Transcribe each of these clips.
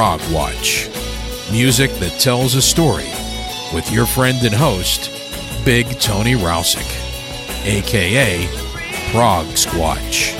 Prog-Watch. Music that tells a story with your friend and host, Big Tony Rousick, aka Prog Squatch.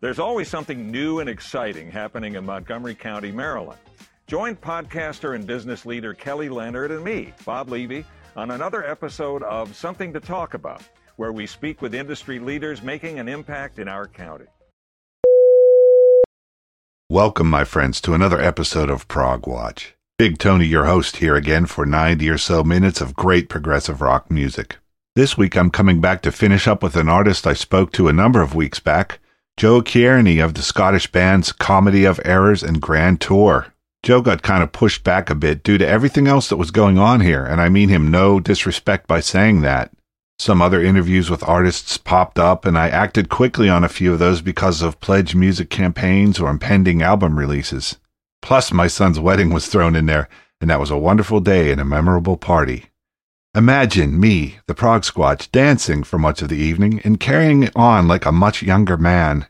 There's always something new and exciting happening in Montgomery County, Maryland. Join podcaster and business leader Kelly Leonard and me, Bob Levy, on another episode of Something to Talk About, where we speak with industry leaders making an impact in our county. Welcome, my friends, to another episode of Prog-Watch. Big Tony, your host, here again for 90 or so minutes of great progressive rock music. This week, I'm coming back to finish up with an artist I spoke to a number of weeks back, Joe Cairney of the Scottish bands Comedy of Errors and Grand Tour. Joe got kind of pushed back a bit due to everything else that was going on here, and I mean him no disrespect by saying that. Some other interviews with artists popped up, and I acted quickly on a few of those because of pledge music campaigns or impending album releases. Plus, my son's wedding was thrown in there, and that was a wonderful day and a memorable party. Imagine me, the Prog Squatch, dancing for much of the evening and carrying on like a much younger man.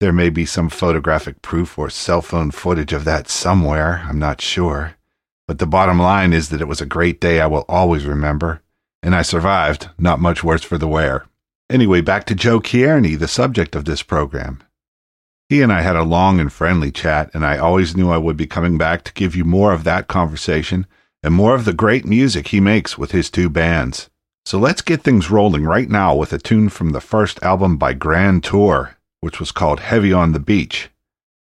There may be some photographic proof or cell phone footage of that somewhere, I'm not sure. But the bottom line is that it was a great day I will always remember, and I survived, not much worse for the wear. Anyway, back to Joe Cairney, the subject of this program. He and I had a long and friendly chat, and I always knew I would be coming back to give you more of that conversation and more of the great music he makes with his two bands. So let's get things rolling right now with a tune from the first album by Grand Tour, which was called Heavy on the Beach.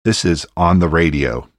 This is On the Radio.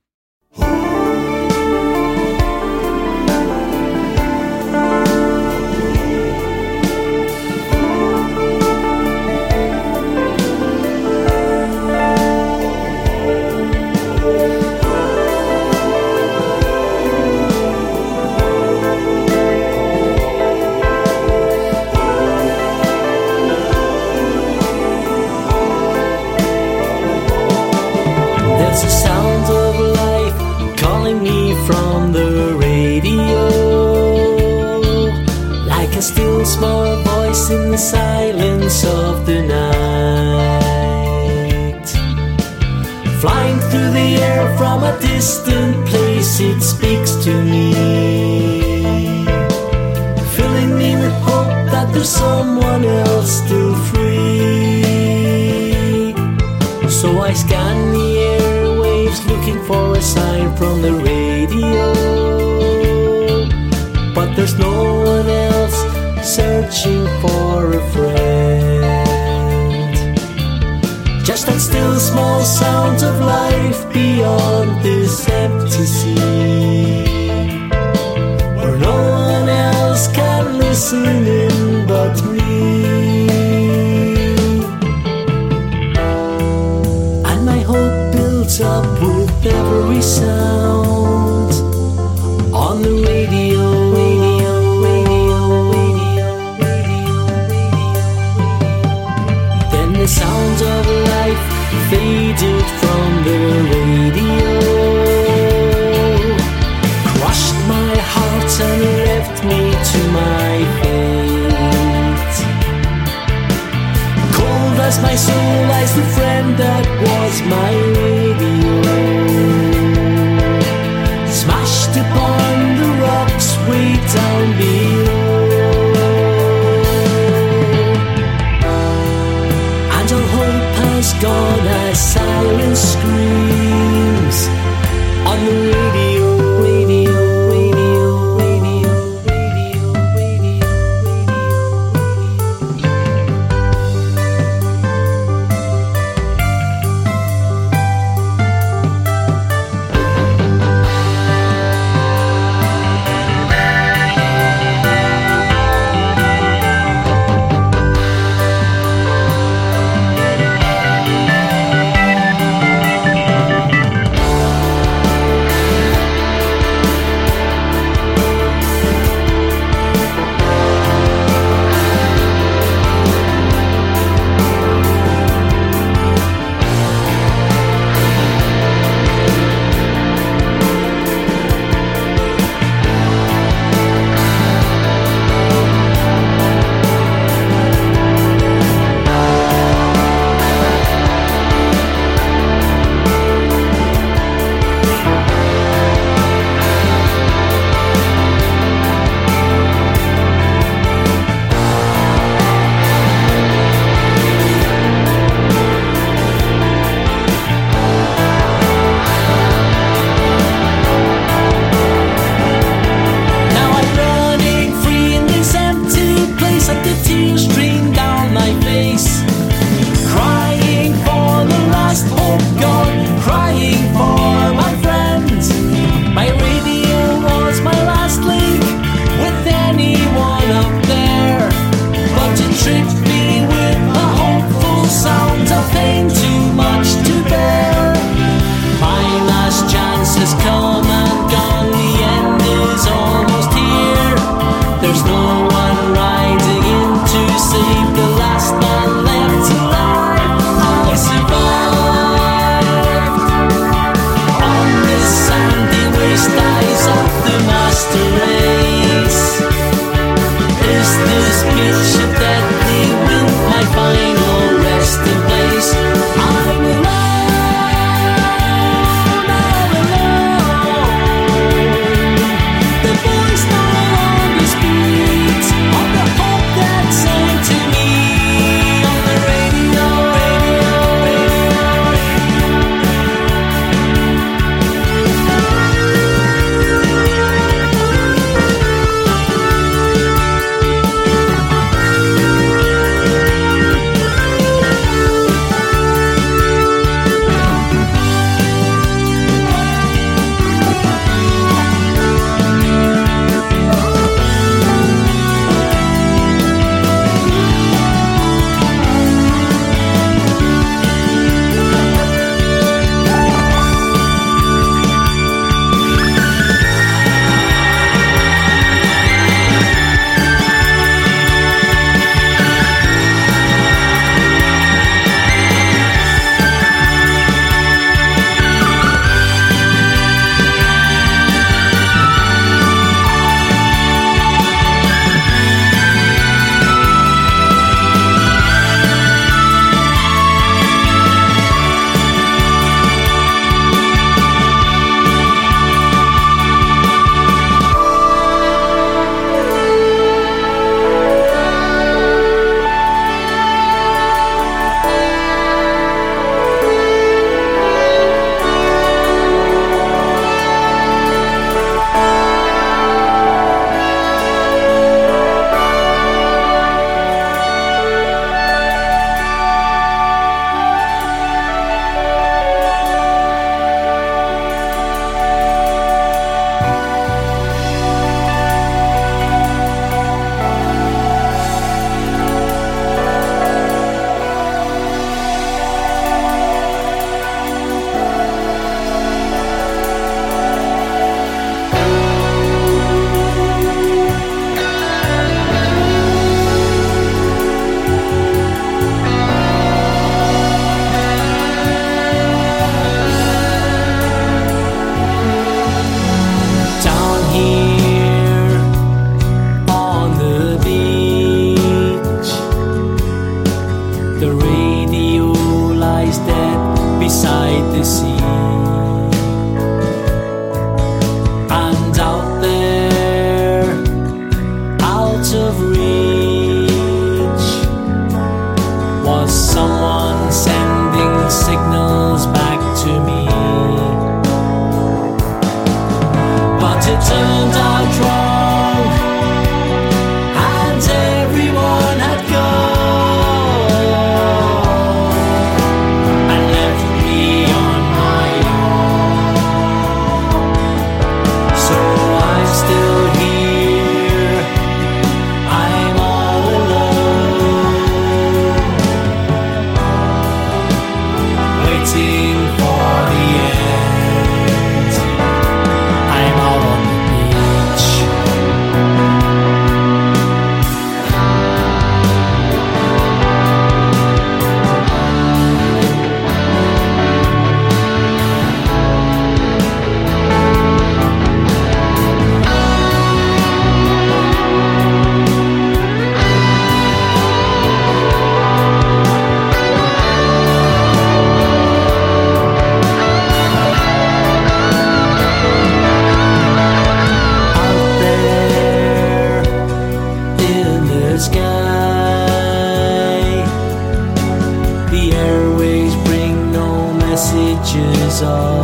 Oh.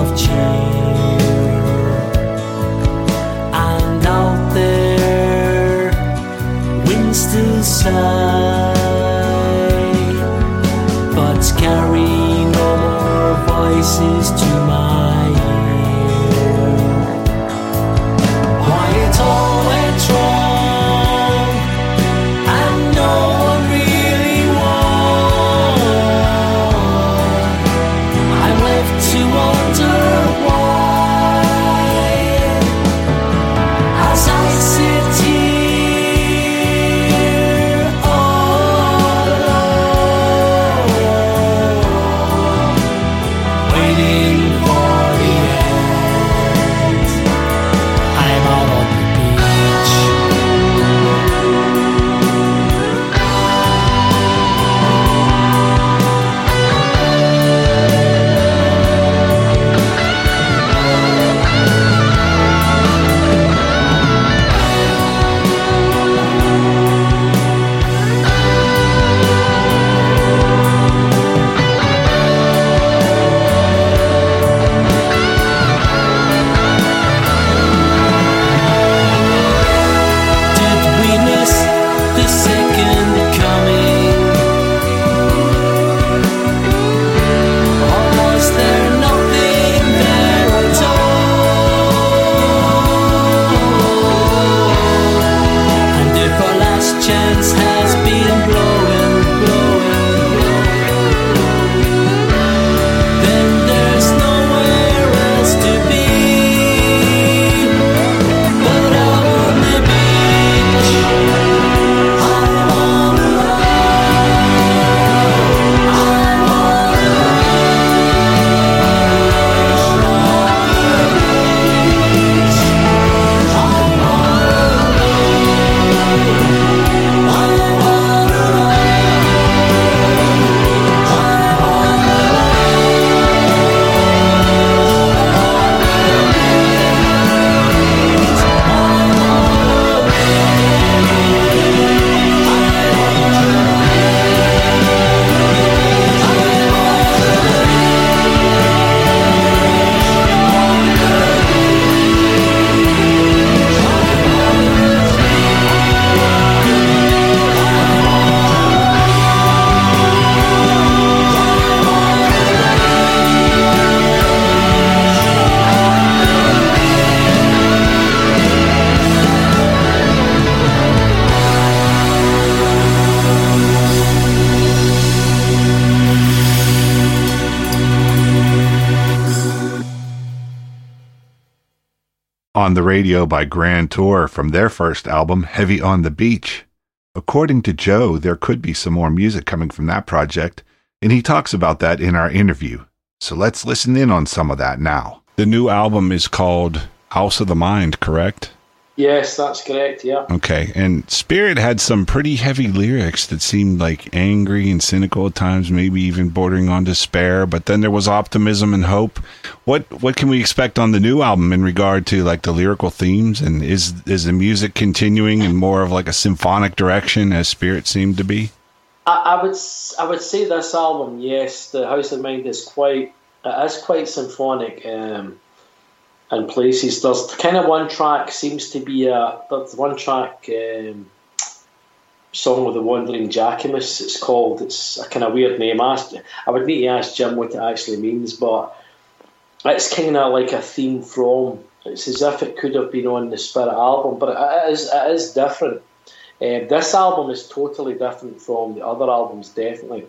The radio by Grand Tour from their first album, Heavy on the Beach. According to Joe, there could be some more music coming from that project, and he talks about that in our interview. So let's listen in on some of that now. The new album is called House of the Mind, correct? Yes, that's correct. Yeah. Okay. And Spirit had some pretty heavy lyrics that seemed like angry and cynical at times, maybe even bordering on despair, but then there was optimism and hope. What what can we expect on the new album in regard to like the lyrical themes and is is the music continuing in more of like a symphonic direction as Spirit seemed to be? I, I would I would say this album, yes, the House of Mind is quite it is quite symphonic um, in places. There's kind of one track seems to be a there's one track um, song with the Wandering Aengus. It's called. It's a kind of weird name. I, I would need to ask Jim what it actually means, but it's kind of like a theme from. It's as if it could have been on the Spirit album, but it is it is different. Um, this album is totally different from the other albums, definitely.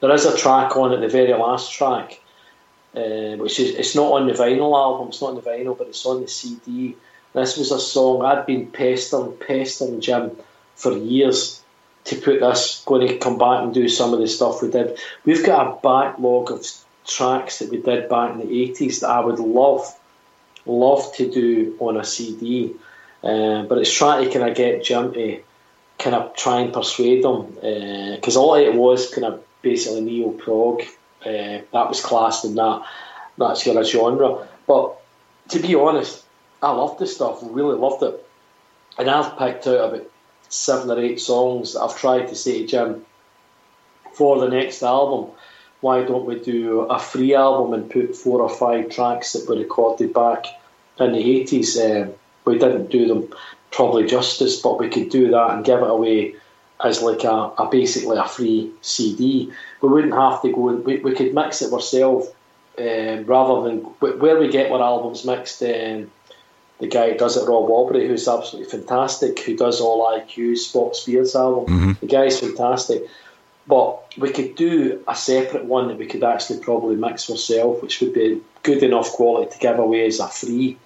There is a track on it, the very last track, uh, which is it's not on the vinyl album, it's not on the vinyl, but it's on the CD. This was a song I'd been pestering, pestering Jim for years to put this, going to come back and do some of the stuff we did. We've got a backlog of tracks that we did back in the 80s that I would love, love to do on a CD. Uh, but it's trying to kind of get Jim to kind of try and persuade them because all it was kind of basically neo prog. Uh, that was classed in that that sort of genre. But to be honest, I loved this stuff. Really loved it, and I've picked out about seven or eight songs that I've tried to say to Jim for the next album. why don't we do a free album and put four or five tracks that were recorded back in the 80s? Um, we didn't do them probably justice, but we could do that and give it away as like a, a basically a free CD. We wouldn't have to go. We, we could mix it ourselves um, rather than where we get our albums mixed. Um, the guy who does it, Rob Aubrey, who's absolutely fantastic, who does all IQ, Spot Spears album. Mm-hmm. The guy's fantastic. But we could do a separate one that we could actually probably mix ourselves, which would be good enough quality to give away as a free.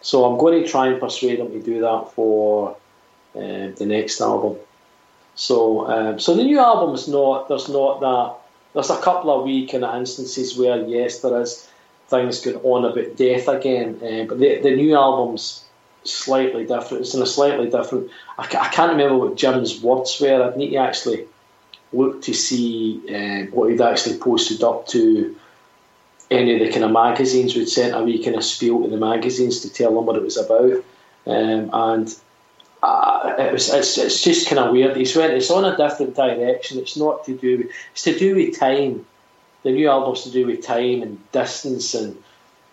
So I'm going to try and persuade them to do that for um, the next album. So, um, so the new album is not. There's not that. There's a couple of wee kind of instances where yes, there is things going on about death again, uh, but the the new album's slightly different. It's in a slightly different. I, I can't remember what Jim's words were. I'd need to actually look to see uh, what he'd actually posted up to any of the kind of magazines we'd sent a wee kind of spiel to the magazines to tell them what it was about. Um, and uh, it was it's, it's just kind of weird. He's went it's on a different direction. It's not to do with, it's to do with time. The new album's to do with time and distance and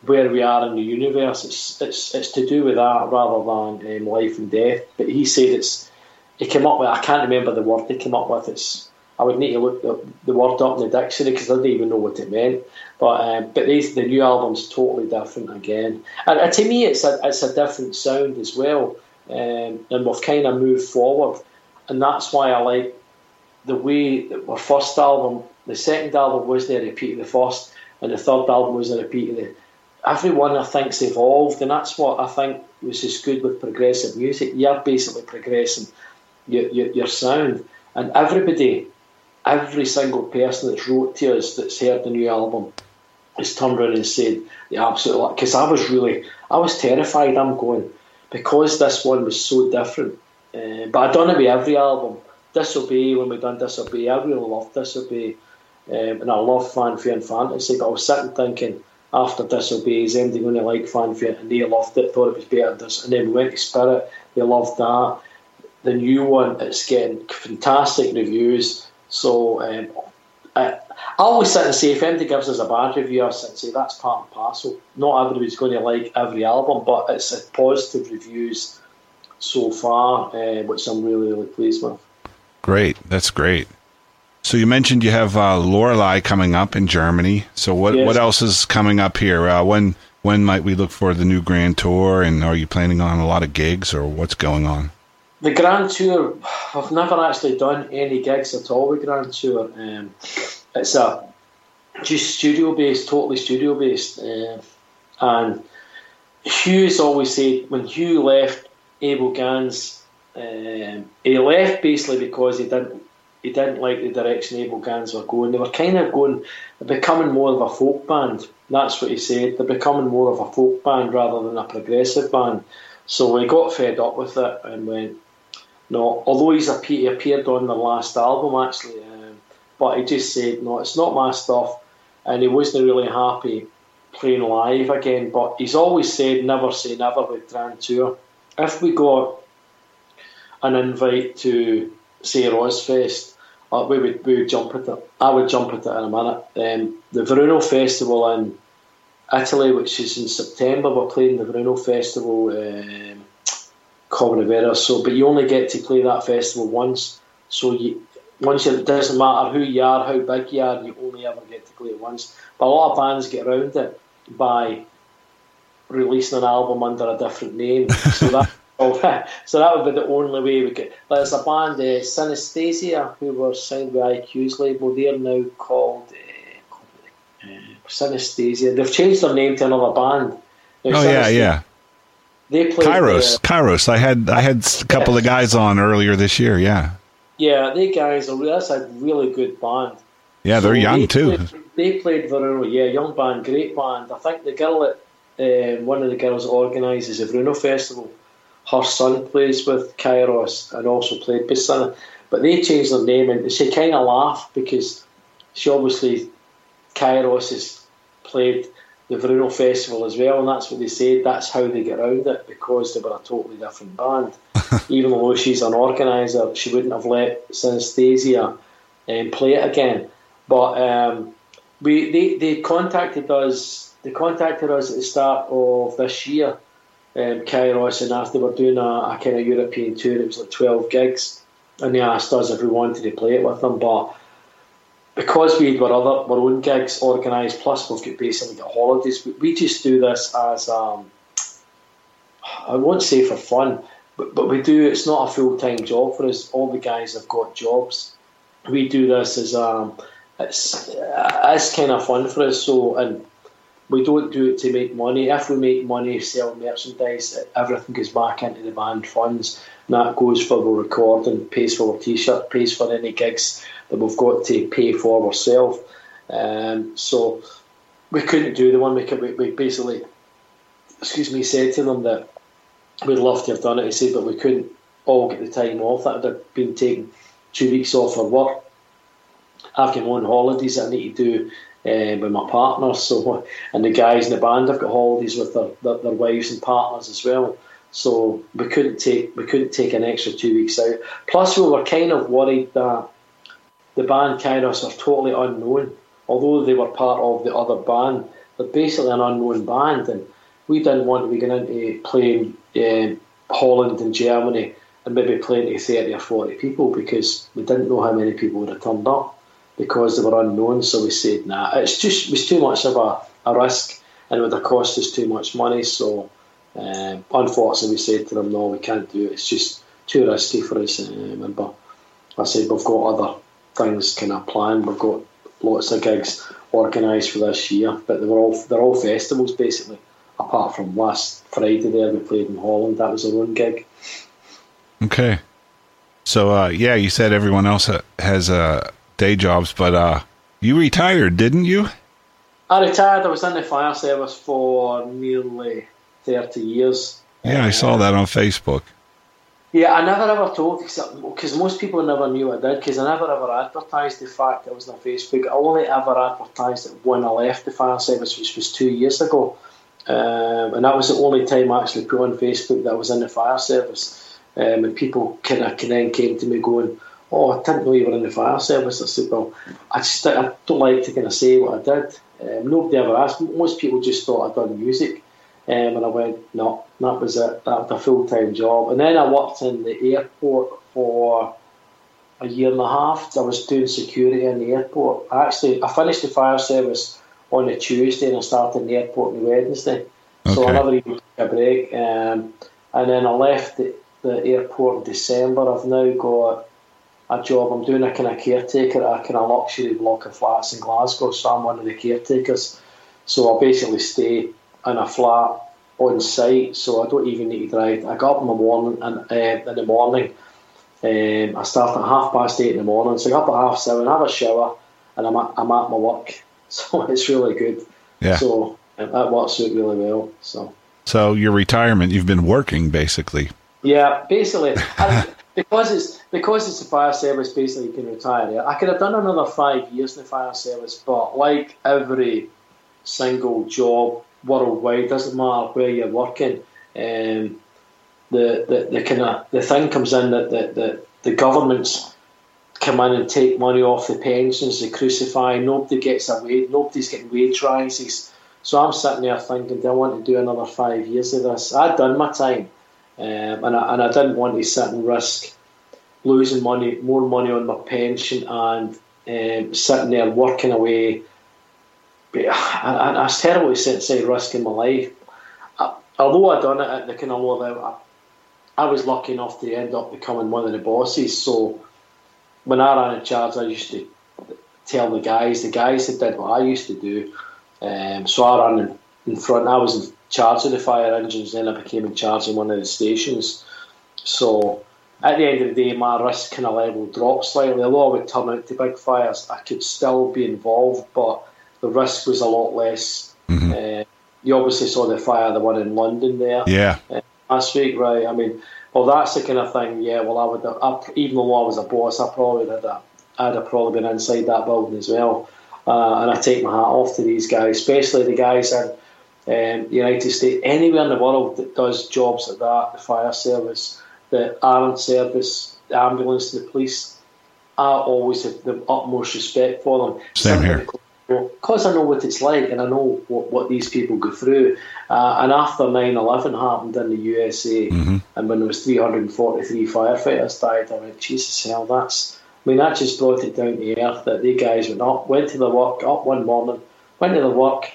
where we are in the universe. It's it's it's to do with that rather than um, life and death. But he said it's he came up with I can't remember the word he came up with. It's I would need to look the, the word up in the dictionary because I didn't even know what it meant. But um, but these, the new album's totally different again, and, and, to me it's a it's a different sound as well. Um, and we've kind of moved forward, and that's why I like the way that our first album, the second album wasn't a repeat of the first, and the third album was a repeat of the. Everyone I think's evolved, and that's what I think was just good with progressive music. You're basically progressing your, your, your sound, and everybody every single person that's wrote to us that's heard the new album has turned around and said the absolute because I was really I was terrified. I'm going because this one was so different. Uh, but I done it with every album. Disobey when we done Disobey, I really loved Disobey, um, and I love Fanfare and Fantasy. But I was sitting thinking after Disobey, is anybody going to like Fanfare? And they loved it, thought it was better. than this. And then we went to Spirit, they loved that. The new one, it's getting fantastic reviews. So um, I always sit and say if anybody gives us a bad review, I sit and say that's part and parcel. Not everybody's going to like every album, but it's a positive reviews so far, uh, which I'm really really pleased with. Great, that's great. So you mentioned you have uh, Lorelei coming up in Germany. So what Yes. what else is coming up here? Uh, when when might we look for the new grand tour? And are you planning on a lot of gigs, or what's going on? The Grand Tour, I've never actually done any gigs at all with Grand Tour. Um, it's a just studio based, totally studio based. Uh, and Hugh's always said when Hugh left Abel Ganz, um, he left basically because he didn't he didn't like the direction Abel Ganz were going. They were kind of going, becoming more of a folk band. That's what he said. They're becoming more of a folk band rather than a progressive band. So he got fed up with it and went, no. Although he's appeared on the last album actually, um, but he just said, no, it's not my stuff. And he wasn't really happy playing live again. But he's always said, never say never with Grand Tour. If we got an invite to say RoSfest, uh, we would we would jump at it. I would jump at it in a minute. Um, the Veruno Festival in Italy, which is in September, we're playing the Veruno Festival, um, Covenant So, but you only get to play that festival once. So you once you, it doesn't matter who you are, how big you are, you only ever get to play it once. But a lot of bands get around it by releasing an album under a different name. So that. so that would be the only way we could. But there's a band, uh, Synaesthesia, who were signed with IQ's label. They're now called uh, uh, Synaesthesia. They've changed their name to another band. Now, Oh yeah, yeah. They played. Kyros, Kyros. I had I had a couple of guys on earlier this year. Yeah, yeah, they guys are. That's a really good band. yeah. They're So young they too. Played, they played Veruno, yeah, young band, great band. I think the girl that um, one of the girls organises the Veruno Festival, her son plays with Kyros and also played Sinner. But they changed their name and she kind of laughed because she obviously Kyros has played the Veruno Festival as well, and that's what they said. That's how they get around it because they were a totally different band. Even though she's an organiser, she wouldn't have let Synaesthesia um, play it again. But um, we they, they contacted us. They contacted us at the start of this year, um, Kyros, and after we were doing a, a kind of European tour, it was like twelve gigs, and they asked us if we wanted to play it with them, but because we had our other our own gigs organised, plus we've got basically got holidays, we, we just do this as um, I won't say for fun, but, but we do. It's not a full time job for us. All the guys have got jobs. We do this as um, it's it's kind of fun for us. So and we don't do it to make money. If we make money, sell merchandise, everything goes back into the band funds. And that goes for the recording, pays for our t-shirt, pays for any gigs that we've got to pay for ourselves. Um, so we couldn't do the one. We, could, we, we basically, excuse me, said to them that we'd love to have done it. He said, but we couldn't all get the time off. That would have been taking two weeks off for work. I've got my own holidays that I need to do uh, with my partner. So, and the guys in the band have got holidays with their, their, their wives and partners as well. So we couldn't take we couldn't take an extra two weeks out. Plus, we were kind of worried that the band Kyros are totally unknown. Although they were part of the other band, they're basically an unknown band, and we didn't want to be going into playing uh, Holland and Germany and maybe playing to 30 or 40 people because we didn't know how many people would have turned up because they were unknown. So we said, nah, it's just it was too much of a, a risk and it would have cost us too much money. So um, unfortunately, we said to them, no, we can't do it. It's just too risky for us. Um, but I said, we've got other things kind of planned. We've got lots of gigs organised for this year, but they were all they're all festivals basically. Apart from last Friday, there we played in Holland. That was our own gig. Okay. So uh, yeah, you said everyone else has uh, day jobs, but uh, you retired, didn't you? I retired. I was in the fire service for nearly 30 years. Yeah, I saw that on Facebook. Yeah, I never ever told because most people never knew I did because I never ever advertised the fact that I was on Facebook. I only ever advertised it when I left the fire service, which was two years ago, um, and that was the only time I actually put on Facebook that I was in the fire service. Um, and people kind of then came to me going, "Oh, I didn't know you were in the fire service." I said, "Well, I just I don't like to kind of say what I did." Um, nobody ever asked. Most people just thought I'd done music. Um, and I went, no, that was it. That was a full time job. And then I worked in the airport for a year and a half. I was doing security in the airport. I actually, I finished the fire service on a Tuesday and I started in the airport on the Wednesday. Okay. So I never even took a break. Um, and then I left the, the airport in December. I've now got a job. I'm doing a kind of caretaker at a kind of luxury block of flats in Glasgow. So I'm one of the caretakers. So I basically stay in a flat on site, so I don't even need to drive. I got up in the morning and uh, in the morning. Um, I start at half past eight in the morning, so I get up at half seven, have a shower, and I'm at, I'm at my work. So it's really good. Yeah. So that works out really well. So. So your retirement, you've been working basically. Yeah, basically, because it's because it's a fire service. Basically, you can retire. I could have done another five years in the fire service, but like every single job worldwide. Doesn't matter where you're working. Um, the the, the kind of the thing comes in that the, the, the governments come in and take money off the pensions. They crucify. Nobody gets away. Nobody's getting wage rises. So I'm sitting there thinking, do I want to do another five years of this? I'd done my time, um, and I, and I didn't want to sit and risk losing money, more money on my pension, and um, sitting there working away I, I, was terrible to say risking my life. I, although I'd done it at the kind of level, I, I was lucky enough to end up becoming one of the bosses. So when I ran in charge, I used to tell the guys, the guys that did what I used to do. Um, so I ran in, in front. I was in charge of the fire engines. Then I became in charge of one of the stations. So at the end of the day, my risk kind of level dropped slightly. Although I would turn out to big fires, I could still be involved, but the risk was a lot less. Mm-hmm. Uh, you obviously saw the fire, the one in London there. Yeah. Uh, last week, right? I mean, well, that's the kind of thing. Yeah. Well, I would, have, I, even though I was a boss, I probably had that. I'd have probably been inside that building as well. Uh, and I take my hat off to these guys, especially the guys in um, the United States, anywhere in the world that does jobs like that, the fire service, the armed service, the ambulance, the police. I always have the utmost respect for them. Same here because I know what it's like and I know what, what these people go through. Uh, and after 9 11 happened in the USA, Mm-hmm. and when there was 343 firefighters died, I went, Jesus hell, that's. I mean, that just brought it down to earth that the guys went up, went to the work, up one morning, went to the work,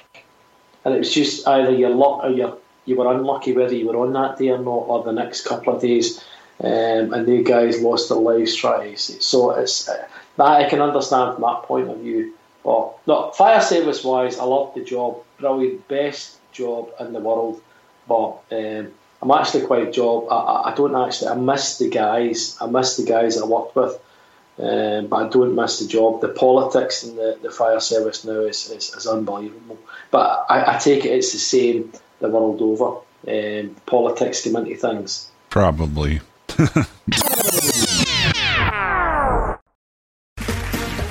and it was just either you're luck or you you were unlucky whether you were on that day or not, or the next couple of days. Um, and the guys lost their lives trying. So it's uh, that I can understand from that point of view. But look, fire service wise, I love the job. Brilliant, best job in the world. But um, I'm actually quite job. I, I- I don't actually. I miss the guys. I miss the guys I worked with. Um, but I don't miss the job. The politics in the, the fire service now is, is, is unbelievable. But I, I take it it's the same the world over. Um, politics come into things. Probably.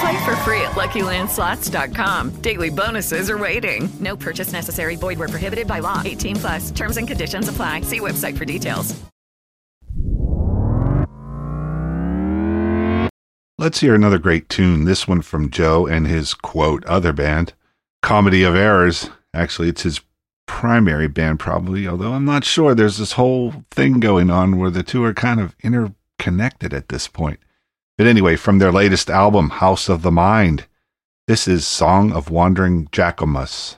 Play for free at LuckyLandSlots.com. Daily bonuses are waiting. No purchase necessary. Void where prohibited by law. 18 plus. Terms and conditions apply. See website for details. Let's hear another great tune. This one from Joe and his quote other band, Comedy of Errors. Actually, it's his primary band, probably, although I'm not sure. There's this whole thing going on where the two are kind of interconnected at this point. But anyway, from their latest album, House of the Mind, this is Song of Wandering Aengus.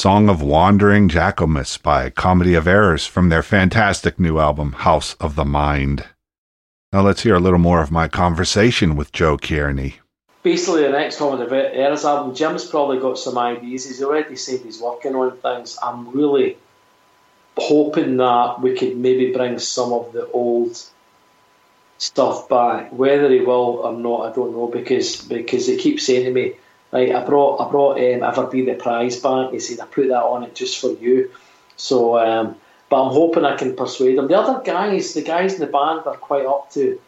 Song of Wandering Jackalmus by Comedy of Errors from their fantastic new album, House of the Mind. Now let's hear a little more of my conversation with Joe Cairney. Basically, the next Comedy of Errors album, Jim's probably got some ideas. He's already said he's working on things. I'm really hoping that we could maybe bring some of the old stuff back. Whether he will or not, I don't know because because he keeps saying to me, Right, I brought I brought um, Ever Be the Prize back. He said I put that on it just for you. So, um, but I'm hoping I can persuade them. The other guys, the guys in the band, are quite up to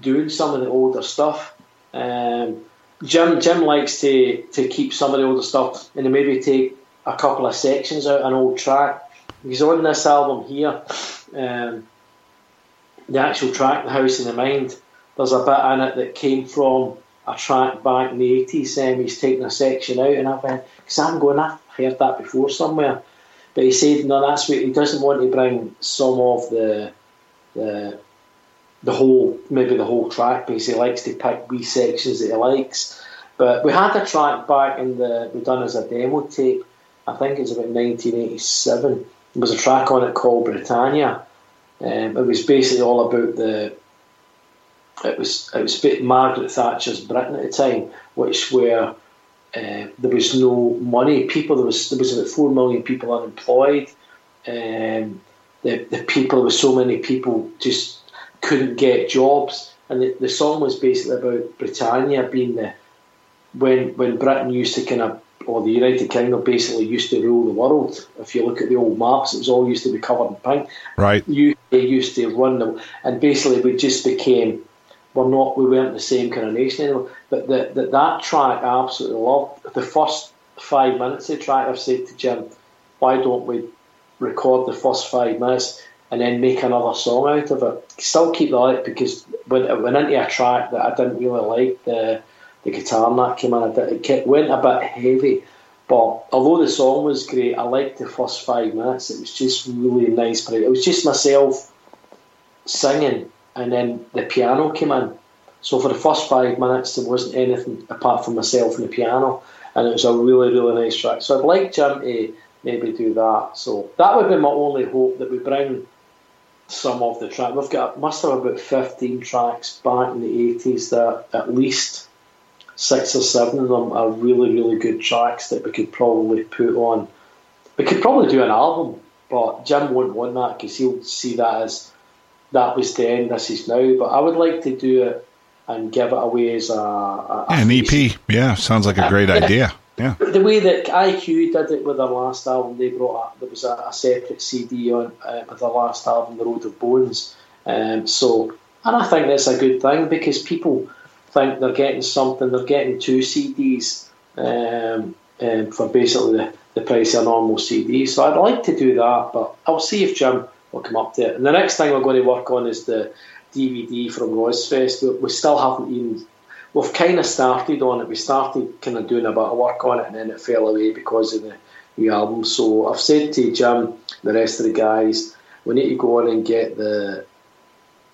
doing some of the older stuff. Um, Jim Jim likes to to keep some of the older stuff and maybe take a couple of sections out an old track. He's on this album here, um, the actual track, "The House in the Mind," there's a bit in it that came from a track back in the 80s. Um, he's taking a section out, and I went, because I'm going, I've heard that before somewhere. But he said, no, that's what he doesn't want to bring some of the the the whole, maybe the whole track, because he likes to pick wee sections that he likes. But we had a track back in the, we done as a demo tape, I think it's about 1987. There was a track on it called Britannia. Um, it was basically all about the it was it was bit Margaret Thatcher's Britain at the time, which where uh, there was no money. People there was there was about four million people unemployed. Um, the the people there was so many people just couldn't get jobs, and the, the song was basically about Britannia being the when when Britain used to kind of or the United Kingdom basically used to rule the world. If you look at the old maps, it was all used to be covered in pink. Right. UK used to run them, and basically we just became we're not we weren't the same kind of nation anymore. But the, the, that track I absolutely loved. The first five minutes of the track I've said to Jim, why don't we record the first five minutes and then make another song out of it? Still keep the light because when it went into a track that I didn't really like the the guitar and that came in, it went a bit heavy. But although the song was great, I liked the first five minutes. It was just really nice. It was just myself singing and then the piano came in. So for the first five minutes, there wasn't anything apart from myself and the piano, and it was a really, really nice track. So I'd like Jim to maybe do that. So that would be my only hope that we bring some of the track. We've got must have about fifteen tracks back in the eighties that at least six or seven of them are really, really good tracks that we could probably put on. We could probably do an album, but Jim won't want that because he'll see that as that was the end. This is now. But I would like to do it and give it away as a, a, a an EP. Yeah, sounds like a great idea. Yeah. The way that IQ did it with their last album, they brought up there was a, a separate CD on uh, with their last album, The Road of Bones. Um, so, and I think that's a good thing because people think they're getting something. They're getting two CDs um, um, for basically the, the price of a normal CD. So I'd like to do that, but I'll see if Jim will come up to it. And the next thing we're going to work on is the DVD from RoSfest. We, we still haven't even. We've kind of started on it. We started kind of doing a bit of work on it, and then it fell away because of the new album. So I've said to Jim, the rest of the guys, we need to go on and get the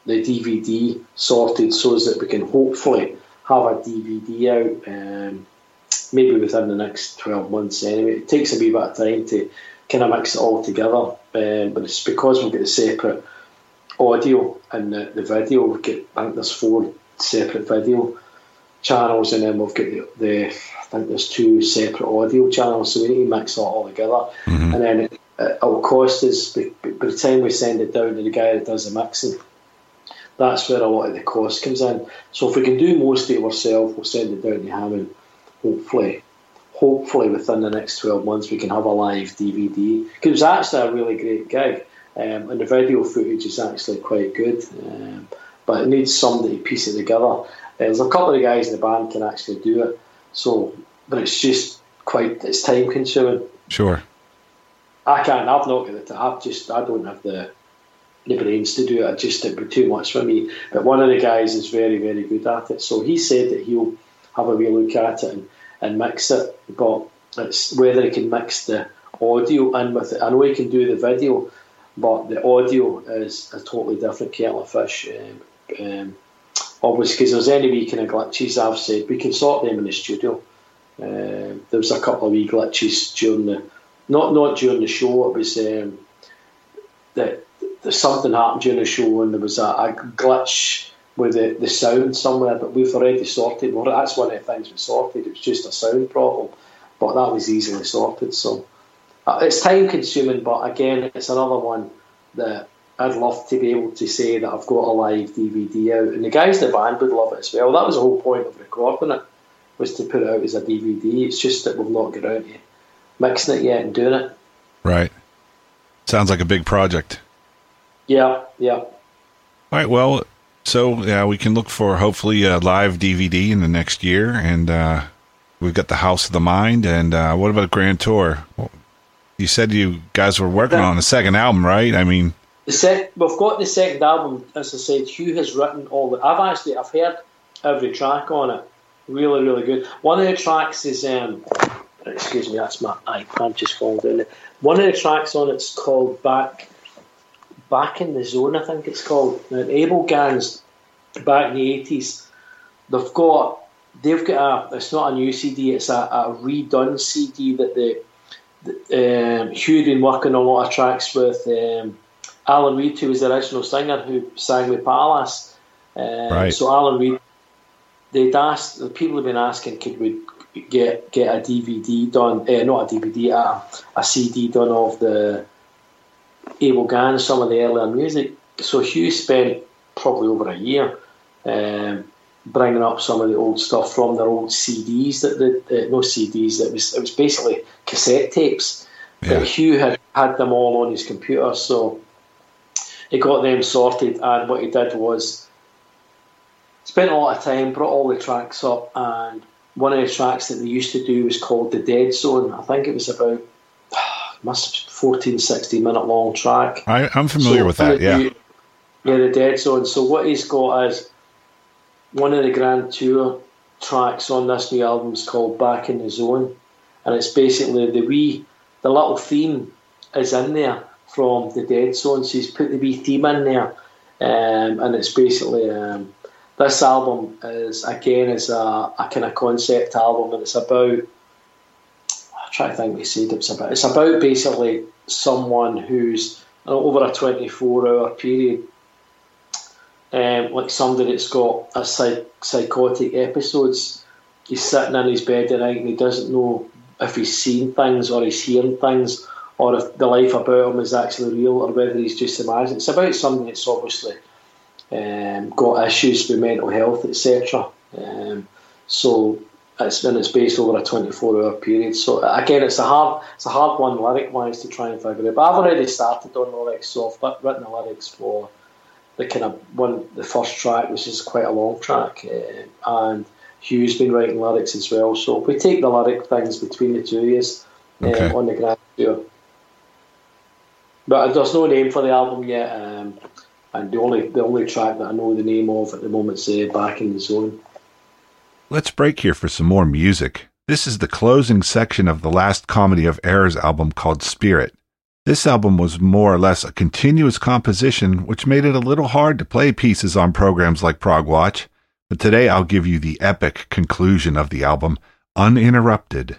the DVD sorted so that we can hopefully have a DVD out. Um, maybe within the next 12 months anyway. It takes a wee bit of time to kind of mix it all together, um, but it's because we've got a separate audio and the, the video. We've got, I think there's four separate video channels, and then we've got the, the I think there's two separate audio channels, so we need to mix it all together. Mm-hmm. And then it, it'll cost us, by, by the time we send it down to the guy that does the mixing, that's where a lot of the cost comes in. So if we can do most of it ourselves, we'll send it down to him and hopefully hopefully within the next 12 months we can have a live DVD. Because it was actually a really great gig, um, and the video footage is actually quite good, um, but it needs somebody to piece it together. Uh, there's a couple of guys in the band can actually do it, so but it's just quite it's time consuming. Sure. I can't. I've not got it. I've just. I don't have the the brains to do it. Just it'd be too much for me. But one of the guys is very, very good at it. So he said that he'll have a wee look at it and and mix it. But it's whether he can mix the audio in with it. I know he can do the video, but the audio is a totally different kettle of fish. Um, um, obviously, because there's any wee kind of glitches, I've said we can sort them in the studio. Um, there was a couple of wee glitches during the not not during the show. It was um, that something happened during the show and there was a, a glitch with the, the sound somewhere, but we've already sorted. Well, that's one of the things we sorted. It was just a sound problem, but that was easily sorted. So uh, it's time consuming, but again, it's another one that I'd love to be able to say that I've got a live DVD out, and the guys in the band would love it as well. That was the whole point of recording it, was to put it out as a DVD. It's just that we've not got around to mixing it yet and doing it. Right. Sounds like a big project. Yeah, yeah. All right. Well, so yeah, we can look for hopefully a live DVD in the next year, and uh, we've got the House of the Mind. And uh, what about Grand Tour? Well, you said you guys were working on a second album, right? I mean, The sec- we've got the second album, as I said. Hew has written all the. I've actually I've heard every track on it. Really, really good. One of the tracks is um, excuse me, that's my iPad just falling down. There. One of the tracks on it's called Back, Back in the Zone. I think it's called. Now, Abel Ganz, back in the eighties, they've got they've got a. It's not a new CD. It's a, a redone CD that the. Um, Hew had been working on a lot of tracks with um, Alan Reed, who was the original singer who sang with Pallas. Um, Right. So Alan Reed, they'd asked the people have been asking, could we get get a DVD done? Uh, not a DVD, a, a CD done of the Abel Ganz, some of the earlier music. So Hew spent probably over a year um, bringing up some of the old stuff from their old CDs. That the uh, no CDs. It was it was basically cassette tapes. But Hew had had them all on his computer, so he got them sorted. And what he did was spent a lot of time, brought all the tracks up, and one of the tracks that they used to do was called the Dead Zone. I think it was about must have 14, 16 minute long track. I, I'm familiar So with that. Yeah. Yeah, the Dead Zone. So what he's got is one of the Grand Tour tracks on this new album is called Back in the Zone, and it's basically the wee, the little theme is in there from the Dead Zone. So he's put the wee theme in there, um, and it's basically um, this album is again is a, a kind of concept album, and it's about. Try to think he said it's about. It's about basically someone who's uh, over a twenty four hour period um, like somebody that's got a psych- psychotic episodes. He's sitting in his bed at night and he doesn't know if he's seeing things or he's hearing things or if the life about him is actually real or whether he's just imagining. It's about somebody that's obviously um, got issues with mental health, etc. Um, so it's and it's based over a 24 hour period. So again, it's a hard it's a hard one lyric wise to try and figure out. But I've already started on lyrics, so I've written the lyrics for the kind of one the first track, which is quite a long track, uh, and Hew's been writing lyrics as well. So we take the lyric things between the two of us uh, Okay. on the grand tour. But there's no name for the album yet, um, and the only the only track that I know the name of at the moment is uh, "Back in the Zone." Let's break here for some more music. This is the closing section of the last Comedy of Errors album called Spirit. This album was more or less a continuous composition, which made it a little hard to play pieces on programs like Prog Watch. But today I'll give you the epic conclusion of the album, Uninterrupted.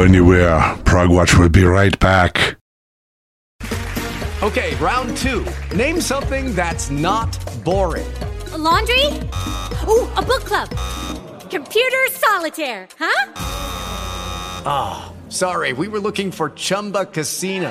Go anywhere. Prog-Watch will be right back. Okay, round two. Name something that's not boring. A laundry? Ooh, a book club. Computer solitaire, huh? Ah, sorry, we were looking for Chumba Casino.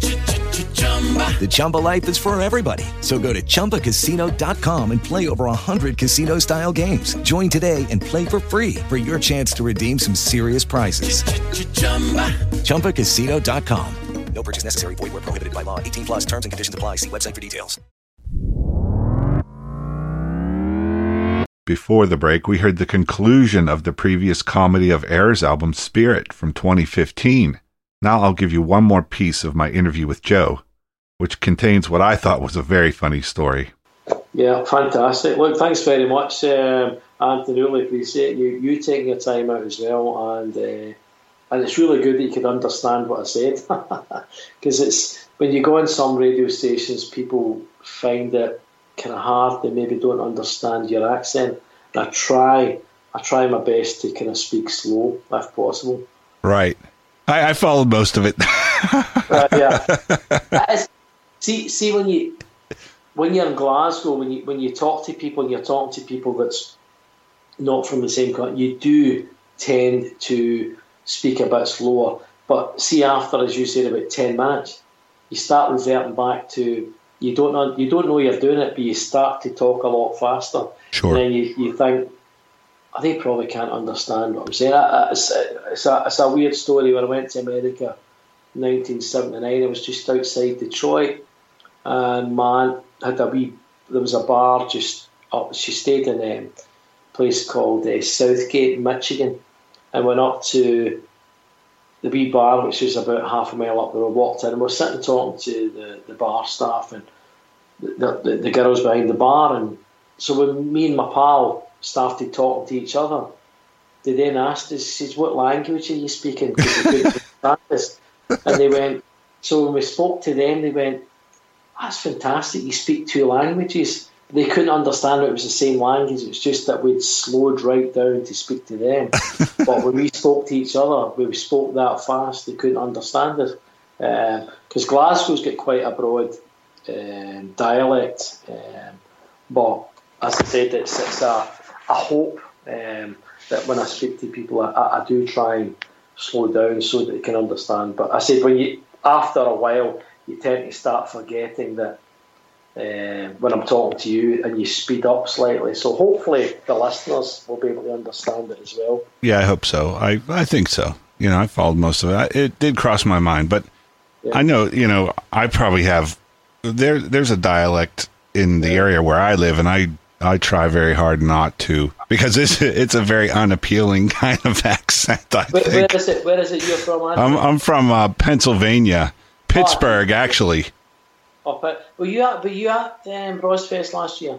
The Chumba life is for everybody. So go to ChumbaCasino.com and play over 100 casino style games. Join today and play for free for your chance to redeem some serious prizes. ChumbaCasino.com. No purchase necessary. Void where prohibited by law. 18 plus terms and conditions apply. See website for details. Before the break, we heard the conclusion of the previous Comedy of Errors album, Spirit, from 2015. Now I'll give you one more piece of my interview with Joe, which contains what I thought was a very funny story. Yeah, fantastic. Look, thanks very much, um, Anthony. Really appreciate you you taking your time out as well, and uh, and it's really good that you could understand what I said because it's when you go on some radio stations, people find it kind of hard. They maybe don't understand your accent. And I try, I try my best to kind of speak slow if possible. Right. I, I followed most of it. uh, yeah. It's- see, see when you when you're in Glasgow, when you when you talk to people, and you're talking to people that's not from the same country, you do tend to speak a bit slower. But see, after as you said about ten minutes, you start reverting back to you don't know you don't know you're doing it, but you start to talk a lot faster. Sure. And then you, you think, oh, they probably can't understand what I'm saying. It's, it's, a, it's a weird story. When I went to America, 1979, I was just outside Detroit, and man had a wee. There was a bar just up. She stayed in a place called uh, Southgate, Michigan, and went up to the wee bar, which was about half a mile up the road. Walked in, and we were sitting talking to the, the bar staff and the, the, the girls behind the bar, and so when me and my pal started talking to each other, they then asked us, says, "What language are you speaking?" 'Cause they couldn't understand us. And they went. So when we spoke to them, they went, "That's fantastic! You speak two languages." They couldn't understand it was the same language. It was just that we'd slowed right down to speak to them. but when we spoke to each other, we spoke that fast. They couldn't understand us because Glasgow's got quite a broad um, dialect. Um, but as I said, it's, it's a, a hope um, that when I speak to people, I, I do try and slow down so that they can understand. But I said when you after a while, you tend to start forgetting that uh, when I'm talking to you, and you speed up slightly. So hopefully the listeners will be able to understand it as well. Yeah, I hope so. I, I think so. You know, I followed most of it. It did cross my mind, but I know, you know, I probably have there. There's a dialect in the area where I live, and I I try very hard not to because it's it's a very unappealing kind of accent. I Where, where think is it? Where is it you're from? I'm I'm from uh, Pennsylvania, Pittsburgh, actually. Oh, but were you at? Were you at um, RoSfest last year?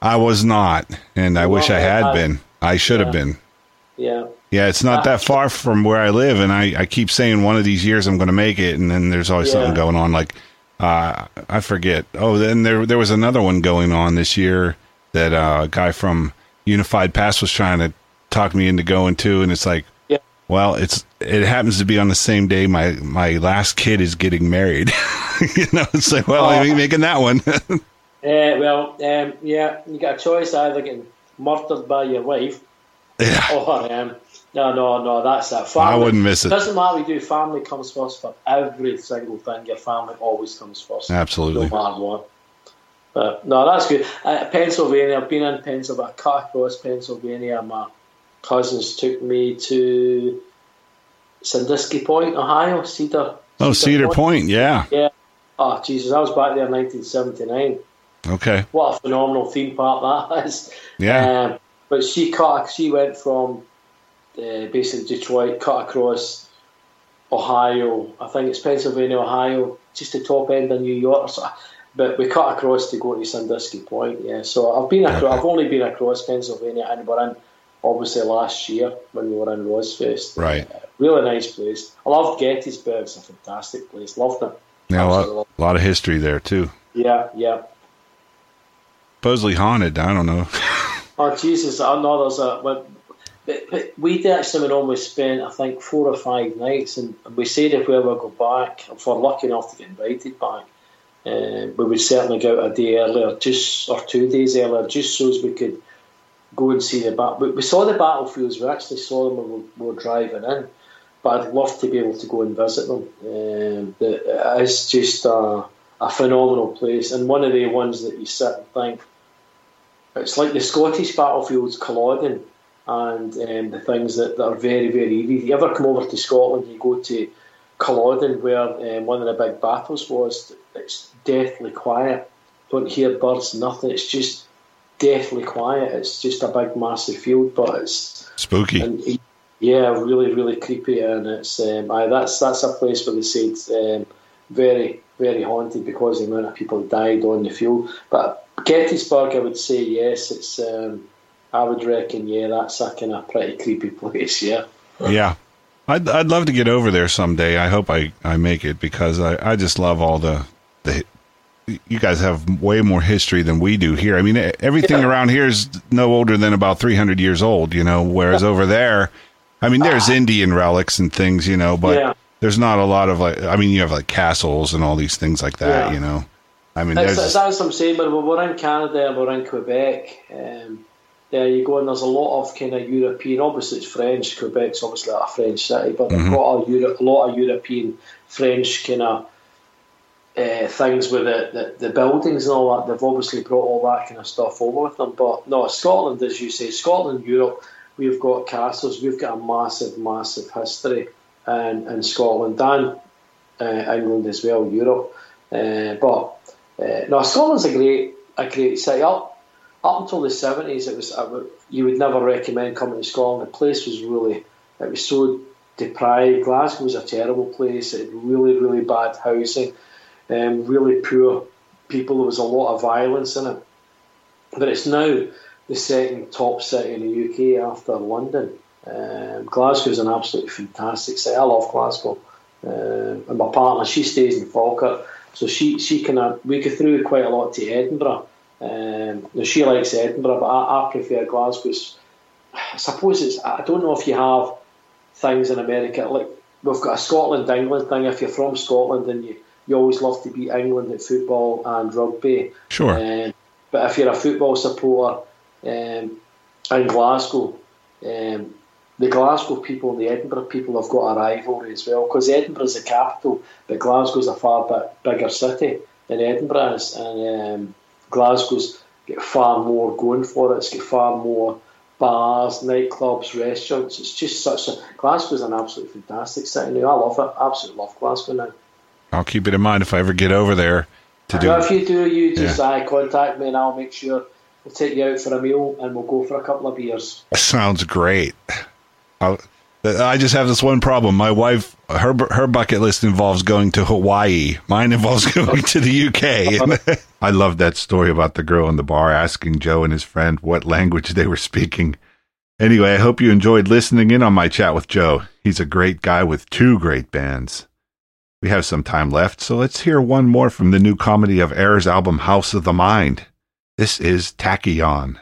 I was not, and I wish I had I- been. I should have been. Yeah. Yeah, it's not that far from where I live, and I, I keep saying one of these years I'm going to make it, and then there's always something going on. Like uh, I forget. Oh, then there there was another one going on this year that uh, a guy from Unified Past was trying to talk me into going to, and it's like, Yeah. well, it's it happens to be on the same day my my last kid is getting married. you know, it's like, well, I ain't making that one. Uh, well, um, yeah, you got a choice either getting murdered by your wife, yeah. or um, no, no, no, that's it. I wouldn't miss it. Doesn't matter what we do. Family comes first for every single thing. Your family always comes first. Absolutely. No matter what. No, that's good. Uh, Pennsylvania. I've been in Pennsylvania. I cut across Pennsylvania. My cousins took me to Sandusky Point, Ohio. Cedar. oh, Cedar Point, yeah. Yeah. Oh Jesus! I was back there in 1979. Okay. What a phenomenal theme park that is. Yeah. Um, but she cut. She went from uh, basically Detroit, cut across Ohio. I think it's Pennsylvania, Ohio, just the top end of New York. So, but we cut across to go to Sandusky Point. Yeah, so I've been across, I've only been across Pennsylvania, and we're in obviously last year when we were in RoSfest. Right. Uh, really nice place. I loved Gettysburg. It's a fantastic place. Loved it. Yeah, a lot, a lot of history there too. Yeah, yeah. Supposedly haunted. I don't know. Oh Jesus! I know there's a. But, but we did actually almost spent I think four or five nights, and we said if we ever go back, if we're lucky enough to get invited back, uh, we would certainly go out a day earlier, just or two days earlier, just so as we could go and see the bat. We, we saw the battlefields. We actually saw them when we were driving in, but I'd love to be able to go and visit them. Um, the, it's just a, a phenomenal place, and one of the ones that you sit and think it's like the Scottish battlefields, Culloden, and um, the things that, that are very, very eerie. If you ever come over to Scotland, you go to Culloden, where um, one of the big battles was. It's deathly quiet. Don't hear birds, nothing. It's just deathly quiet. It's just a big, massive field, but it's spooky. And, yeah, really, really creepy, and it's um, aye, that's that's a place where they said um, very, very haunted because the amount of people died on the field. But Gettysburg, I would say yes. It's um, I would reckon yeah, that's a kind of pretty creepy place. Yeah. Yeah. I'd I'd love to get over there someday. I hope I, I make it because I, I just love all the the you guys have way more history than we do here. I mean, everything Yeah. around here is no older than about 300 years old, you know, whereas over there, I mean, there's Indian relics and things, you know, but Ah. Yeah. there's not a lot of like, I mean, you have like castles and all these things like that, Yeah. you know. I mean, That's, there's that's what I'm saying. But we're in Canada and we're in Quebec. Um, there you go, and there's a lot of kind of European. Obviously, it's French. Quebec's obviously a French city, but they've Mhm. got a, Euro, a lot of European, French kind of uh, things with the, the, the buildings and all that. They've obviously brought all that kind of stuff over with them. But no, Scotland, as you say, Scotland, Europe, we've got castles. We've got a massive, massive history in, in Scotland and uh, England as well, Europe. Uh, but uh, no, Scotland's a great, a great city. Up, up until the seventies, it was I would- you would never recommend coming to Scotland. The place was really, it was so deprived. Glasgow was a terrible place. It had really, really bad housing, um, really poor people. There was a lot of violence in it. But it's now the second top city in the UK after London. Um, Glasgow is an absolutely fantastic city. I love Glasgow. Um and my partner, she stays in Falkirk, so she she can uh, we go through quite a lot to Edinburgh. Um, now she likes Edinburgh, but I, I prefer Glasgow. I suppose it's. I don't know if you have things in America like we've got a Scotland England thing. If you're from Scotland and you you always love to beat England at football and rugby. Sure. Um, but if you're a football supporter um, in Glasgow, um, the Glasgow people and the Edinburgh people have got a rivalry as well because Edinburgh's the capital, but Glasgow's a far bit bigger city than Edinburgh is, and um, Glasgow's got far more going for it. It's got far more bars, nightclubs, restaurants. It's just such a Glasgow's an absolutely fantastic city now. I love it. Absolutely love Glasgow now. I'll keep it in mind if I ever get over there to do. Now, if you do, you just Yeah. uh, contact me and I'll make sure we'll take you out for a meal and we'll go for a couple of beers. Sounds great. I, I just have this one problem. My wife, her her bucket list involves going to Hawaii. Mine involves going to the UK. I love that story about the girl in the bar asking Joe and his friend what language they were speaking. Anyway, I hope you enjoyed listening in on my chat with Joe. He's a great guy with two great bands. We have some time left, so let's hear one more from the new comedy of Error's album House of the Mind. This is Tachyon.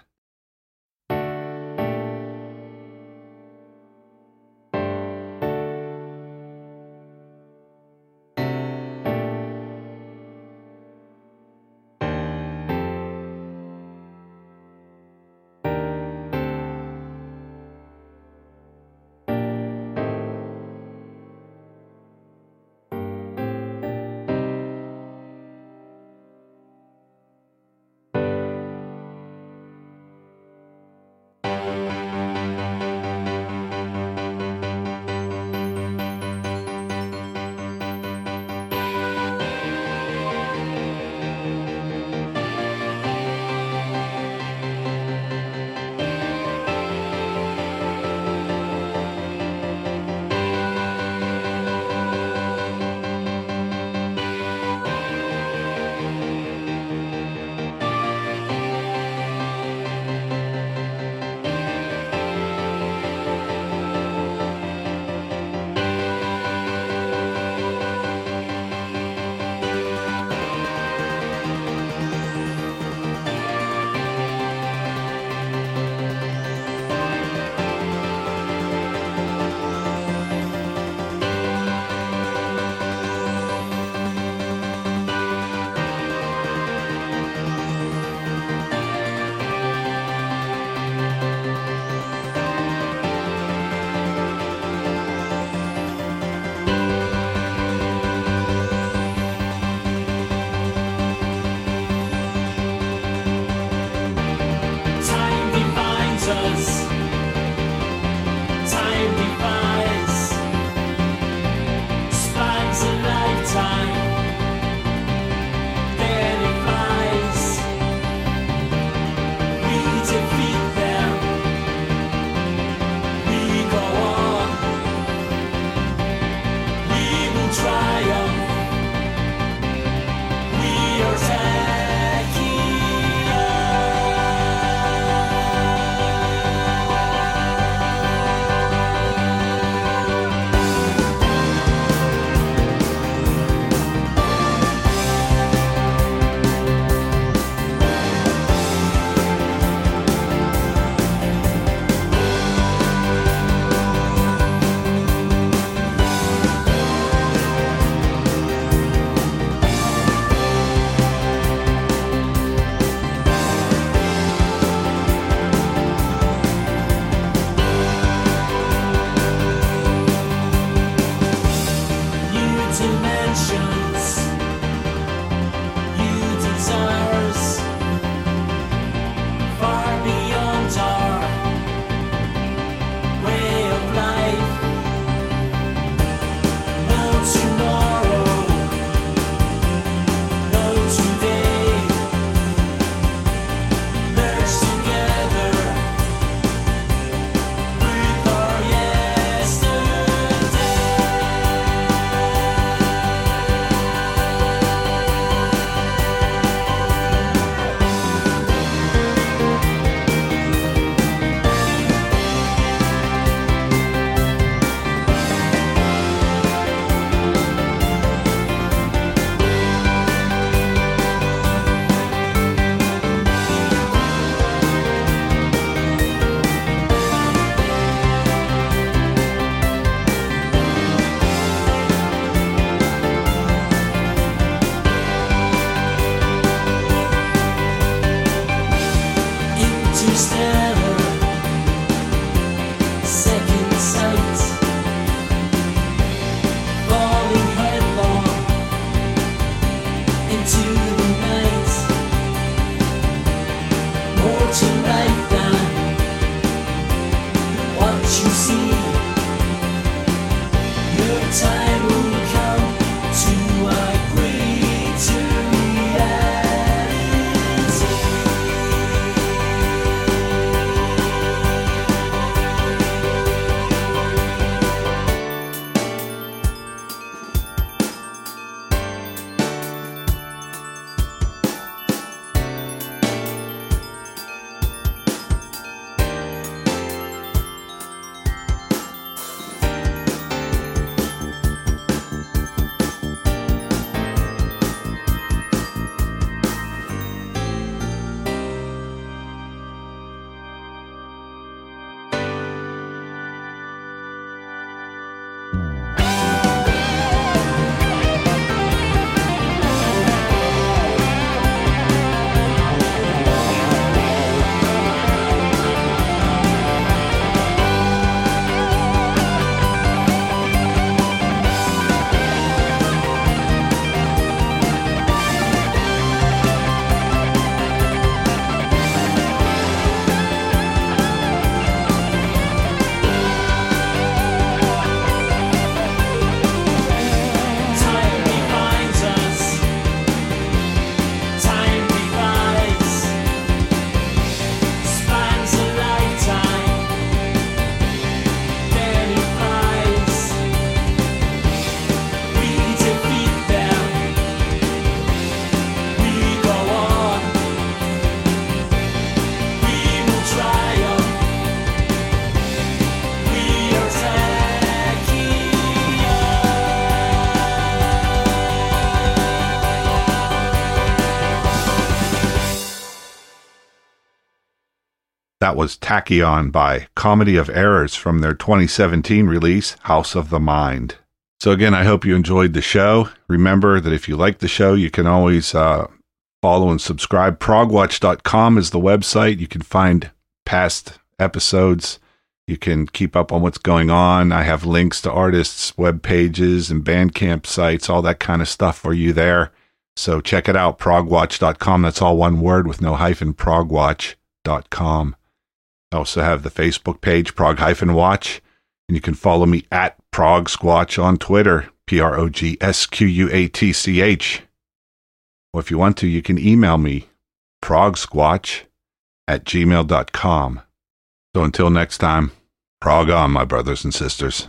That was Tachyon by Comedy of Errors from their 2017 release, House of the Mind. So, again, I hope you enjoyed the show. Remember that if you like the show, you can always uh, follow and subscribe. Progwatch.com is the website. You can find past episodes. You can keep up on what's going on. I have links to artists' web pages and Bandcamp sites, all that kind of stuff for you there. So check it out, progwatch.com. That's all one word with no hyphen, progwatch.com. I also have the Facebook page, prog watch, and you can follow me at prog squatch on Twitter, P R O G S Q U A T C H. Or if you want to, you can email me, progsquatch at gmail.com. So until next time, prog on, my brothers and sisters.